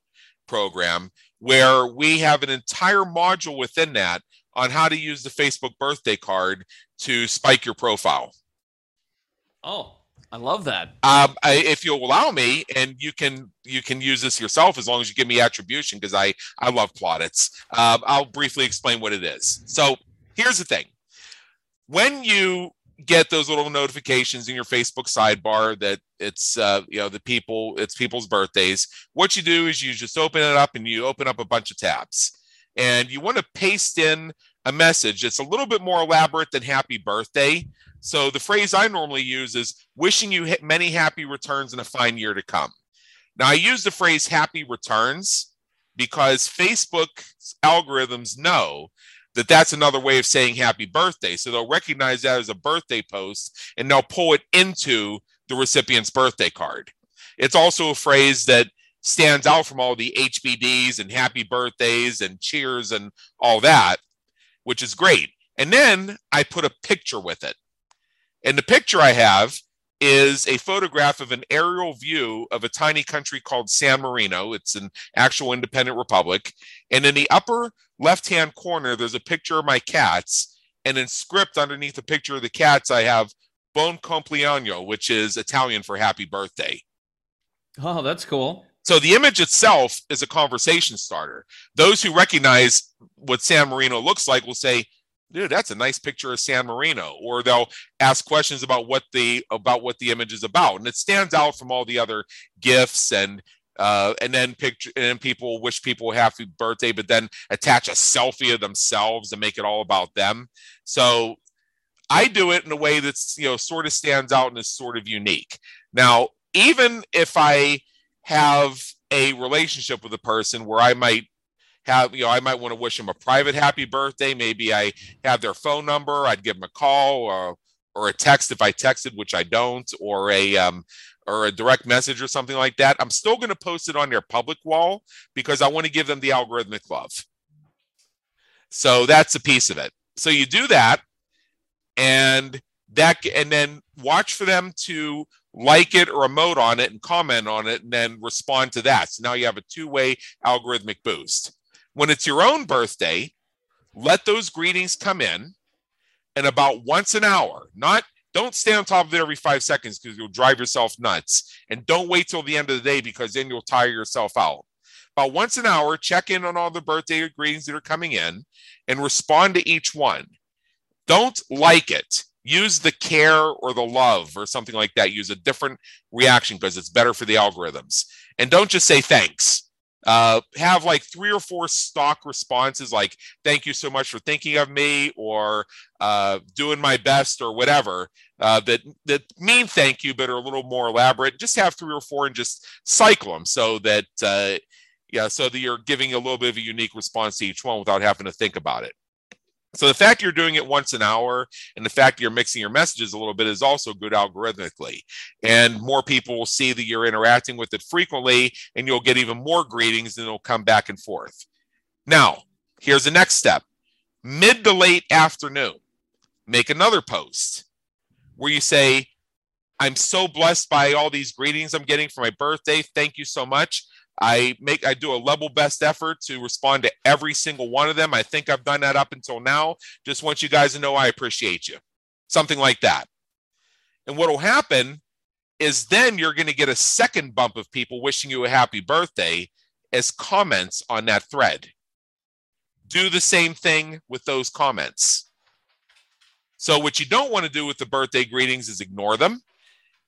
Program, where we have an entire module within that on how to use the Facebook birthday card to spike your profile. Oh, I love that. Um, I, if you'll allow me, and you can you can use this yourself as long as you give me attribution because I I love plaudits. Um, I'll briefly explain what it is. So here's the thing: when you get those little notifications in your Facebook sidebar that it's uh, you know the people it's people's birthdays, what you do is you just open it up and you open up a bunch of tabs, and you want to paste in a message It's a little bit more elaborate than happy birthday so the phrase I normally use is wishing you many happy returns in a fine year to come. Now I use the phrase happy returns because Facebook algorithms know that that's another way of saying happy birthday. So they'll recognize that as a birthday post and they'll pull it into the recipient's birthday card. It's also a phrase that stands out from all the HBDs and happy birthdays and cheers and all that, which is great. And then I put a picture with it. And the picture I have is a photograph of an aerial view of a tiny country called San Marino. It's an actual independent republic. And in the upper left hand corner, there's a picture of my cats. And in script underneath the picture of the cats, I have Buon compleanno, which is Italian for happy birthday. Oh, that's cool. So the image itself is a conversation starter. Those who recognize what San Marino looks like will say, dude that's a nice picture of san marino or they'll ask questions about what the about what the image is about. And it stands out from all the other gifts and uh, and then picture and then people wish people happy birthday but then attach a selfie of themselves and make it all about them. So i do it in a way that's you know sort of stands out and is sort of unique. Now even if i have a relationship with a person where i might have you know i might want to wish them a private happy birthday. Maybe i have their phone number i'd give them a call or or a text if i texted which i don't or a um, or a direct message or something like that. I'm still going to post it on their public wall because i want to give them the algorithmic love. So that's a piece of it. So you do that and that and then watch for them to like it or emote on it and comment on it and then respond to that. So now you have a two way algorithmic boost. When it's your own birthday, let those greetings come in and about once an hour, not don't stay on top of it every five seconds because you'll drive yourself nuts. And don't wait till the end of the day because then you'll tire yourself out. About once an hour, check in on all the birthday greetings that are coming in and respond to each one. Don't like it. Use the care or the love or something like that. Use a different reaction because it's better for the algorithms. And don't just say thanks uh, have like three or four stock responses like thank you so much for thinking of me or uh, doing my best or whatever uh, that that mean thank you but are a little more elaborate just have three or four and just cycle them so that uh, yeah so that you're giving a little bit of a unique response to each one without having to think about it so the fact you're doing it once an hour and the fact you're mixing your messages a little bit is also good algorithmically. And more people will see that you're interacting with it frequently and you'll get even more greetings and it'll come back and forth. Now, here's the next step. Mid to late afternoon, make another post where you say, I'm so blessed by all these greetings I'm getting for my birthday. Thank you so much. I make I do a level best effort to respond to every single one of them. I think I've done that up until now. Just want you guys to know I appreciate you. Something like that. And what will happen is then you're going to get a second bump of people wishing you a happy birthday as comments on that thread. Do the same thing with those comments. So, what you don't want to do with the birthday greetings is ignore them.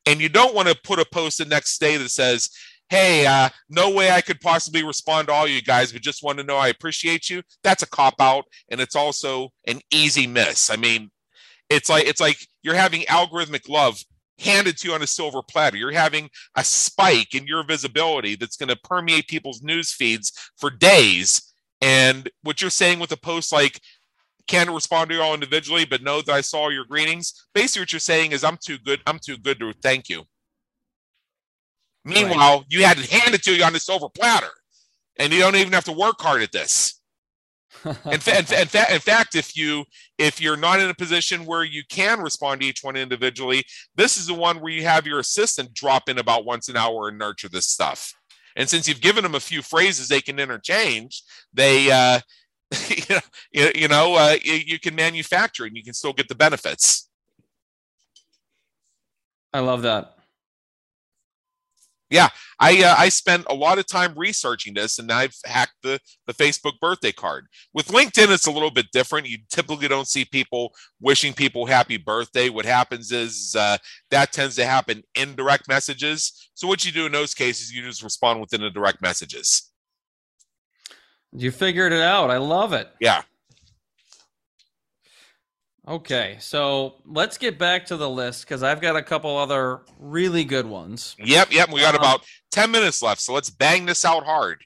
And you don't want to put a post the next day that says, hey, uh, no way I could possibly respond to all you guys, but just want to know I appreciate you. That's a cop out, and it's also an easy miss. I mean, it's like it's like you're having algorithmic love handed to you on a silver platter. You're having a spike in your visibility that's going to permeate people's news feeds for days. And what you're saying with a post like, can't respond to you all individually, but know that I saw your greetings. Basically, what you're saying is, I'm too good. I'm too good to thank you. Meanwhile, right. you had it handed to you on the silver platter, and you don't even have to work hard at this. in, fa- in, fa- in, fa- in, fact, if you if you're not in a position where you can respond to each one individually, this is the one where you have your assistant drop in about once an hour and nurture this stuff. And since you've given them a few phrases they can interchange, they uh, you know, you, know uh, you can manufacture and you can still get the benefits. I love that yeah i uh, i spent a lot of time researching this and i've hacked the the facebook birthday card. With linkedin it's a little bit different. You typically don't see people wishing people happy birthday. What happens is uh, that tends to happen in direct messages. So what you do in those cases you just respond within the direct messages. You figured it out. I love it. Yeah Okay, so let's get back to the list because I've got a couple other really good ones. Yep, yep. We got um, about 10 minutes left, so let's bang this out hard.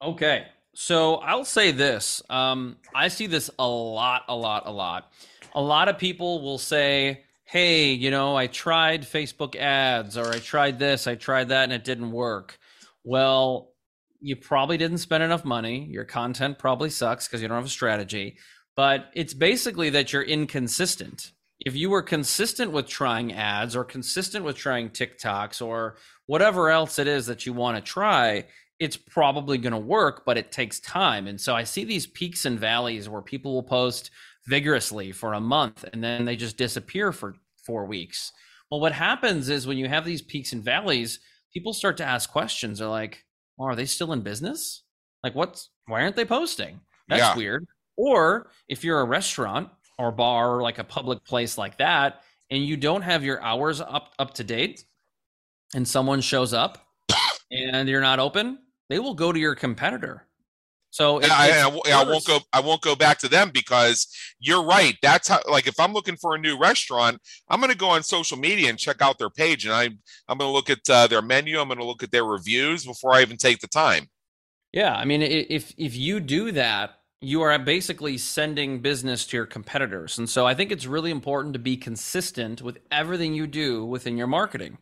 Okay, so I'll say this. Um, I see this a lot, a lot, a lot. A lot of people will say, hey, you know, I tried Facebook ads or I tried this, I tried that, and it didn't work. Well, you probably didn't spend enough money. Your content probably sucks because you don't have a strategy but it's basically that you're inconsistent. If you were consistent with trying ads or consistent with trying TikToks or whatever else it is that you want to try, it's probably going to work, but it takes time. And so I see these peaks and valleys where people will post vigorously for a month and then they just disappear for four weeks. Well, what happens is when you have these peaks and valleys, people start to ask questions. They're like, oh, are they still in business? Like, what's, why aren't they posting? That's yeah. weird. Or if you're a restaurant or bar, or like a public place like that, and you don't have your hours up up to date, and someone shows up and you're not open, they will go to your competitor. So it, I, I, I, won't go. I won't go back to them because you're right. That's how. Like if I'm looking for a new restaurant, I'm going to go on social media and check out their page, and I I'm going to look at uh, their menu. I'm going to look at their reviews before I even take the time. Yeah, I mean, if if you do that, you are basically sending business to your competitors. And so I think it's really important to be consistent with everything you do within your marketing.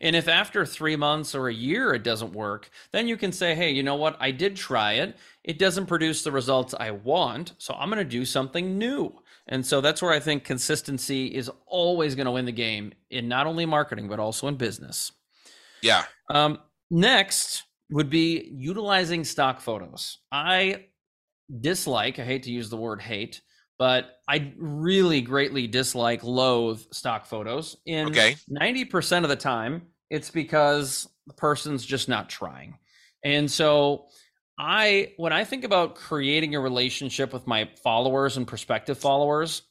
And if after three months or a year it doesn't work, then you can say, hey, you know what? I did try it. It doesn't produce the results I want. So I'm going to do something new. And so that's where I think consistency is always going to win the game in not only marketing, but also in business. Yeah. Um, next would be utilizing stock photos. I dislike, I hate to use the word hate, but I really greatly dislike, loathe stock photos. In Okay. 90% of the time, it's because the person's just not trying. And so I when I think about creating a relationship with my followers and prospective followers,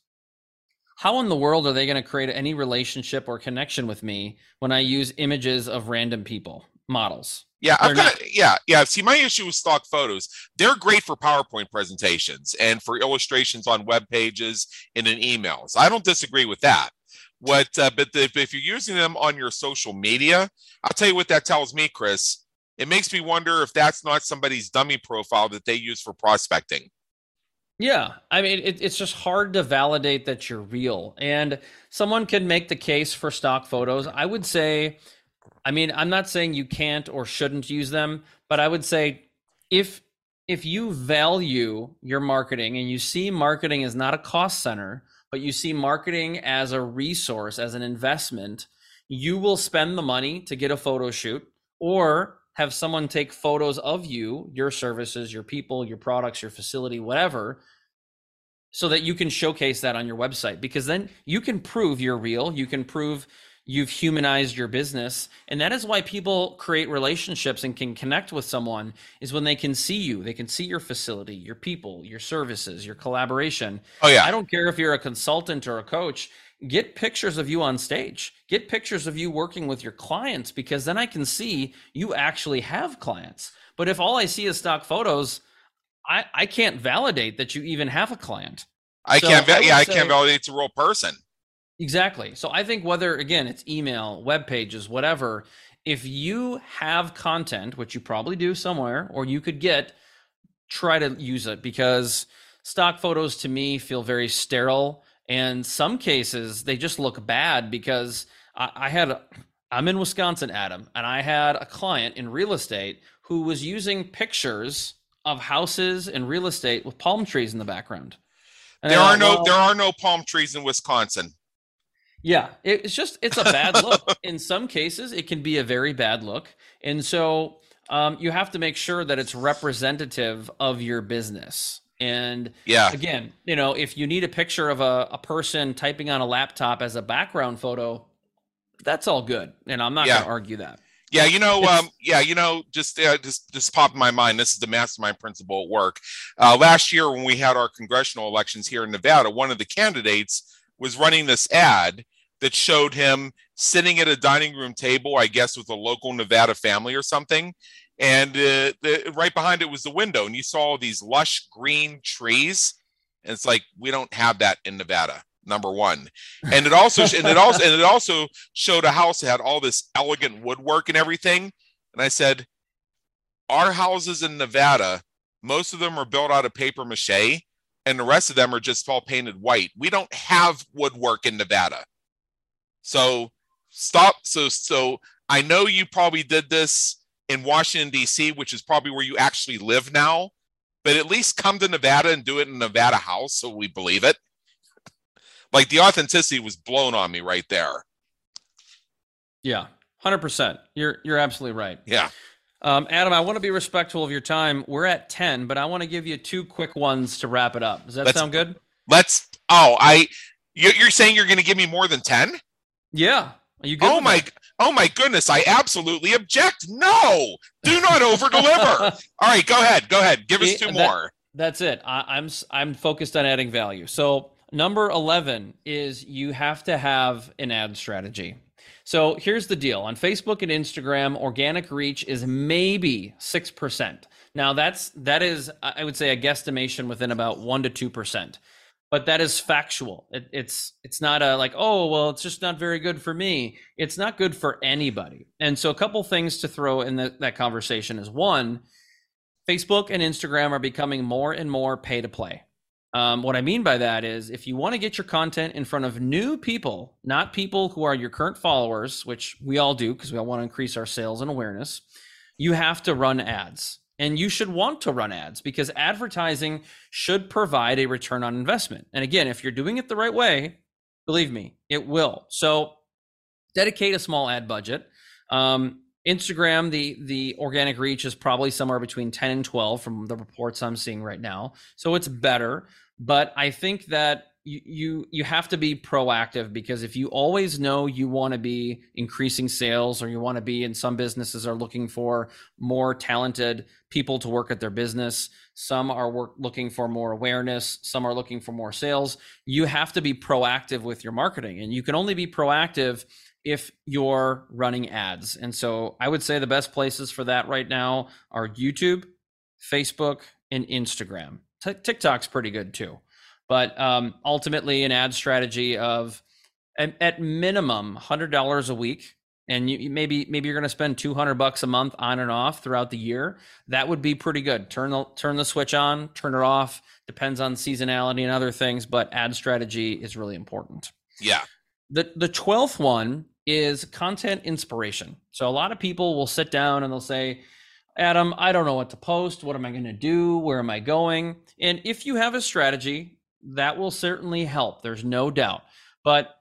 how in the world are they going to create any relationship or connection with me when I use images of random people, models? Yeah, I've got yeah, yeah. See, my issue with stock photos, they're great for PowerPoint presentations and for illustrations on web pages and in emails. I don't disagree with that. What, uh, but the, if you're using them on your social media, I'll tell you what that tells me, Chris. It makes me wonder if that's not somebody's dummy profile that they use for prospecting. Yeah, I mean, it, it's just hard to validate that you're real. And someone can make the case for stock photos. I would say, I mean, I'm not saying you can't or shouldn't use them, but I would say if if you value your marketing and you see marketing as not a cost center, but you see marketing as a resource, as an investment, you will spend the money to get a photo shoot or have someone take photos of you, your services, your people, your products, your facility, whatever, so that you can showcase that on your website because then you can prove you're real. You can prove you've humanized your business. And that is why people create relationships and can connect with someone is when they can see you. They can see your facility, your people, your services, your collaboration. Oh yeah, I don't care if you're a consultant or a coach, get pictures of you on stage. Get pictures of you working with your clients because then I can see you actually have clients. But if all I see is stock photos, I, I can't validate that you even have a client. I so can't. I yeah, I say- can't validate it's a real person. Exactly. So I think whether again it's email, web pages, whatever, if you have content, which you probably do somewhere, or you could get, try to use it because stock photos to me feel very sterile. And some cases they just look bad because I, I had a, I'm in Wisconsin, Adam, and I had a client in real estate who was using pictures of houses and real estate with palm trees in the background. And There are no well, there are no palm trees in Wisconsin. Yeah, it's just it's a bad look. In some cases, it can be a very bad look, and so um, you have to make sure that it's representative of your business. And Yeah, again, you know, if you need a picture of a, a person typing on a laptop as a background photo, that's all good, and I'm not Yeah. going to argue that. Yeah, you know, um, yeah, you know, just uh, just just popped in my mind. This is the mastermind principle at work. Uh, last year, when we had our congressional elections here in Nevada, one of the candidates was running this ad that showed him sitting at a dining room table, I guess, with a local Nevada family or something. And uh, the, right behind it was the window, and you saw all these lush green trees. And it's like we don't have that in Nevada. Number one, and it also and it also and it also showed a house that had all this elegant woodwork and everything. And I said, Our houses in Nevada, most of them are built out of paper mache, and the rest of them are just all painted white. We don't have woodwork in Nevada. So stop. So so I know you probably did this in Washington, DC, which is probably where you actually live now, but at least come to Nevada and do it in Nevada house so we believe it. Like the authenticity was blown on me right there. Yeah, hundred percent. You're you're absolutely right. Yeah. Um, Adam, I want to be respectful of your time. We're at ten, but I want to give you two quick ones to wrap it up. Does that Let's- sound good? Let's. Oh, I. You're saying you're going to give me more than ten? Yeah. Are you good? Oh my. that? Oh my goodness! I absolutely object. No, do not over deliver. All right, go ahead. Go ahead. Give us eh, two that- more. That's it. I, I'm I'm focused on adding value. So number eleven is you have to have an ad strategy. So here's the deal: on Facebook and Instagram, organic reach is maybe six percent. Now that's that is I I would say a guesstimation within about one to two percent, but that is factual. It, it's it's not a like oh well it's just not very good for me. It's not good for anybody. And so a couple things to throw in the, that conversation is one Facebook and Instagram are becoming more and more pay to play. Um, what I mean by that is if you want to get your content in front of new people, not people who are your current followers, which we all do because we all want to increase our sales and awareness, you have to run ads. And you should want to run ads because advertising should provide a return on investment. And again, if you're doing it the right way, believe me, it will. So dedicate a small ad budget. Um, Instagram, the the organic reach is probably somewhere between 10 and 12 from the reports I'm seeing right now. So it's better. But I think that you you you have to be proactive because if you always know you want to be increasing sales or you want to be in some businesses are looking for more talented people to work at their business some are work, looking for more awareness some are looking for more sales you have to be proactive with your marketing. And you can only be proactive if you're running ads. And so i would say the best places for that right now are youtube facebook and instagram. T- TikTok's pretty good too. But um, ultimately, an ad strategy of at, minimum hundred dollars a week, and you, maybe maybe you're going to spend two hundred bucks a month on and off throughout the year. That would be pretty good. Turn the turn the switch on, turn it off. Depends on seasonality and other things, but ad strategy is really important. Yeah. The the twelfth one is content inspiration. So a lot of people will sit down and they'll say, Adam, I don't know what to post. What am I going to do? Where am I going? And if you have a strategy, that will certainly help. There's no doubt. But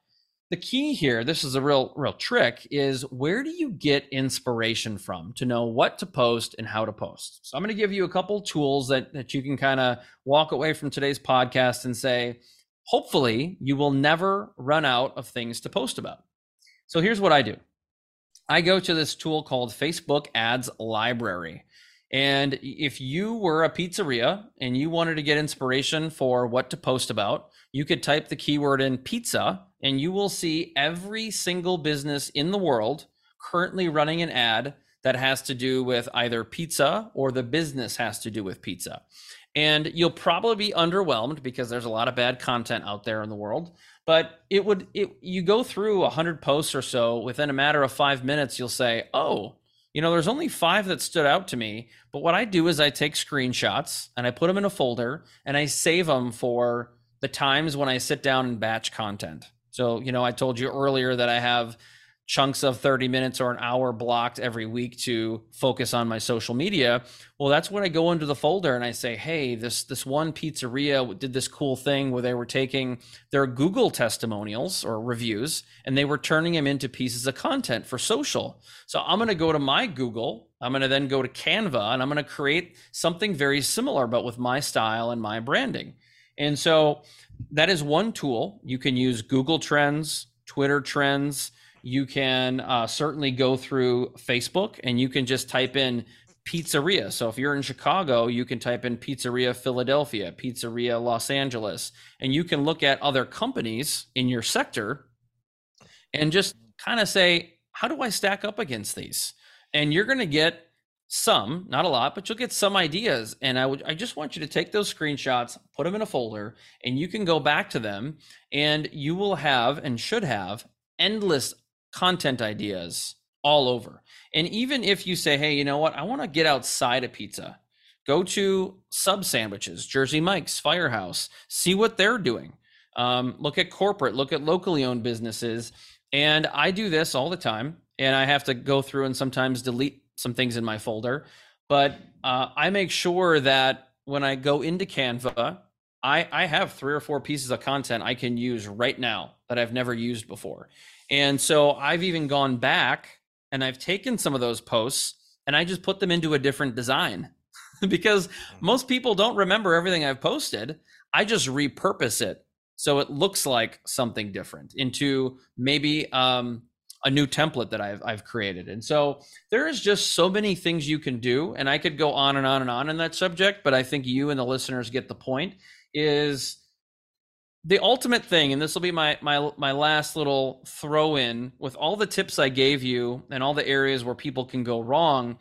the key here, this is a real real trick is where do you get inspiration from to know what to post and how to post. So I'm going to give you a couple tools that that you can kind of walk away from today's podcast and say hopefully you will never run out of things to post about. So here's what I do. I go to this tool called Facebook Ads Library. And if you were a pizzeria and you wanted to get inspiration for what to post about, you could type the keyword in pizza and you will see every single business in the world currently running an ad that has to do with either pizza or the business has to do with pizza. And you'll probably be underwhelmed because there's a lot of bad content out there in the world but it would it you go through a 100 posts or so within a matter of 5 minutes you'll say oh you know there's only 5 that stood out to me but what I do is I take screenshots and I put them in a folder and I save them for the times when I sit down and batch content. So you know I told you earlier that I have chunks of 30 minutes or an hour blocked every week to focus on my social media well that's when i go into the folder and i say hey this this one pizzeria did this cool thing where they were taking their google testimonials or reviews and they were turning them into pieces of content for social. So i'm going to go to my google i'm going to then go to canva and i'm going to create something very similar but with my style and my branding. And so that is one tool. You can use google trends twitter trends you can uh, certainly go through Facebook and you can just type in pizzeria. So if you're in Chicago, you can type in pizzeria Philadelphia, pizzeria Los Angeles, and you can look at other companies in your sector and just kind of say, how do I stack up against these? And you're going to get some, not a lot, but you'll get some ideas. And I would, I just want you to take those screenshots, put them in a folder, and you can go back to them, and you will have and should have endless content ideas all over. And even if you say, hey, you know what, I want to get outside of pizza, go to sub sandwiches, Jersey Mike's, Firehouse, see what they're doing. Um, look at corporate, look at locally owned businesses. And I do this all the time. And I have to go through and sometimes delete some things in my folder. But uh, I make sure that when I go into Canva, I, I have three or four pieces of content I can use right now that I've never used before. And so I've even gone back and I've taken some of those posts and I just put them into a different design because mm-hmm. most people don't remember everything I've posted. I just repurpose it so it looks like something different into maybe um, a new template that I've I've created. And so there is just so many things you can do, and I could go on and on and on in that subject, but I think you and the listeners get the point. Is the ultimate thing, and this will be my my my last little throw in with all the tips I gave you and all the areas where people can go wrong.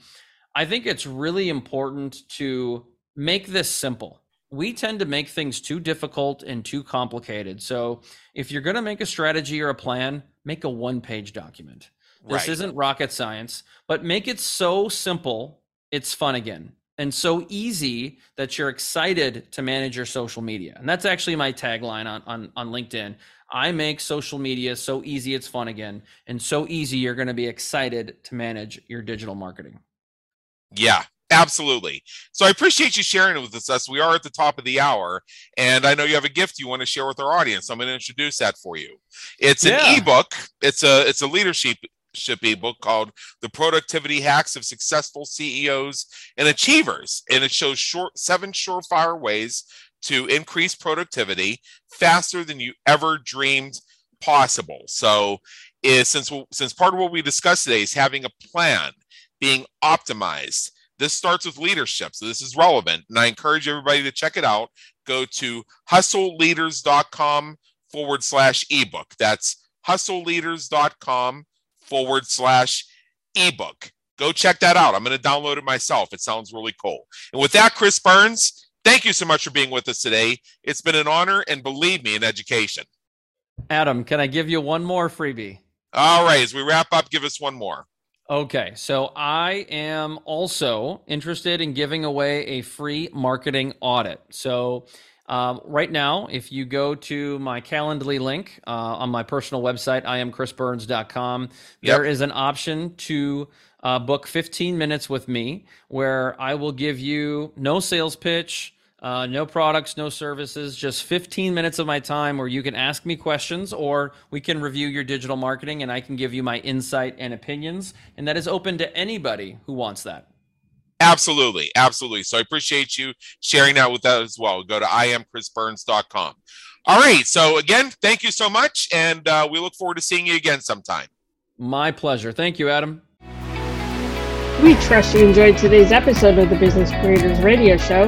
I think it's really important to make this simple. We tend to make things too difficult and too complicated. So if you're going to make a strategy or a plan, make a one page document. This right. isn't rocket science, but make it so simple it's fun again. And so easy that you're excited to manage your social media. And that's actually my tagline on, on, on LinkedIn. I make social media so easy it's fun again, and so easy you're going to be excited to manage your digital marketing. Yeah, absolutely. So I appreciate you sharing it with us. We are at the top of the hour, and I know you have a gift you want to share with our audience. I'm going to introduce that for you. It's an yeah. ebook. It's a it's a leadership ebook called The Productivity Hacks of Successful CEOs and Achievers. And it shows short seven surefire ways to increase productivity faster than you ever dreamed possible. So is since since part of what we discussed today is having a plan, being optimized. This starts with leadership. So this is relevant. And I encourage everybody to check it out. Go to hustleleaders.com forward slash ebook. That's hustleleaders.com forward slash ebook. Go check that out. I'm going to download it myself. It sounds really cool. And with that, Chris Burns, thank you so much for being with us today. It's been an honor and believe me, an education. Adam, can I give you one more freebie? All right. As we wrap up, give us one more. Okay, so I am also interested in giving away a free marketing audit. So um, right now, if you go to my Calendly link uh, on my personal website, I am chrisburns.com, yep. there is an option to uh, book 15 minutes with me where I will give you no sales pitch, uh, no products, no services, just 15 minutes of my time where you can ask me questions or we can review your digital marketing and I can give you my insight and opinions. And that is open to anybody who wants that. Absolutely. Absolutely. So I appreciate you sharing that with us as well. Go to iamchrisburns.com. All right. So again, thank you so much. And uh, we look forward to seeing you again sometime. My pleasure. Thank you, Adam. We trust you enjoyed today's episode of the Business Creators Radio Show.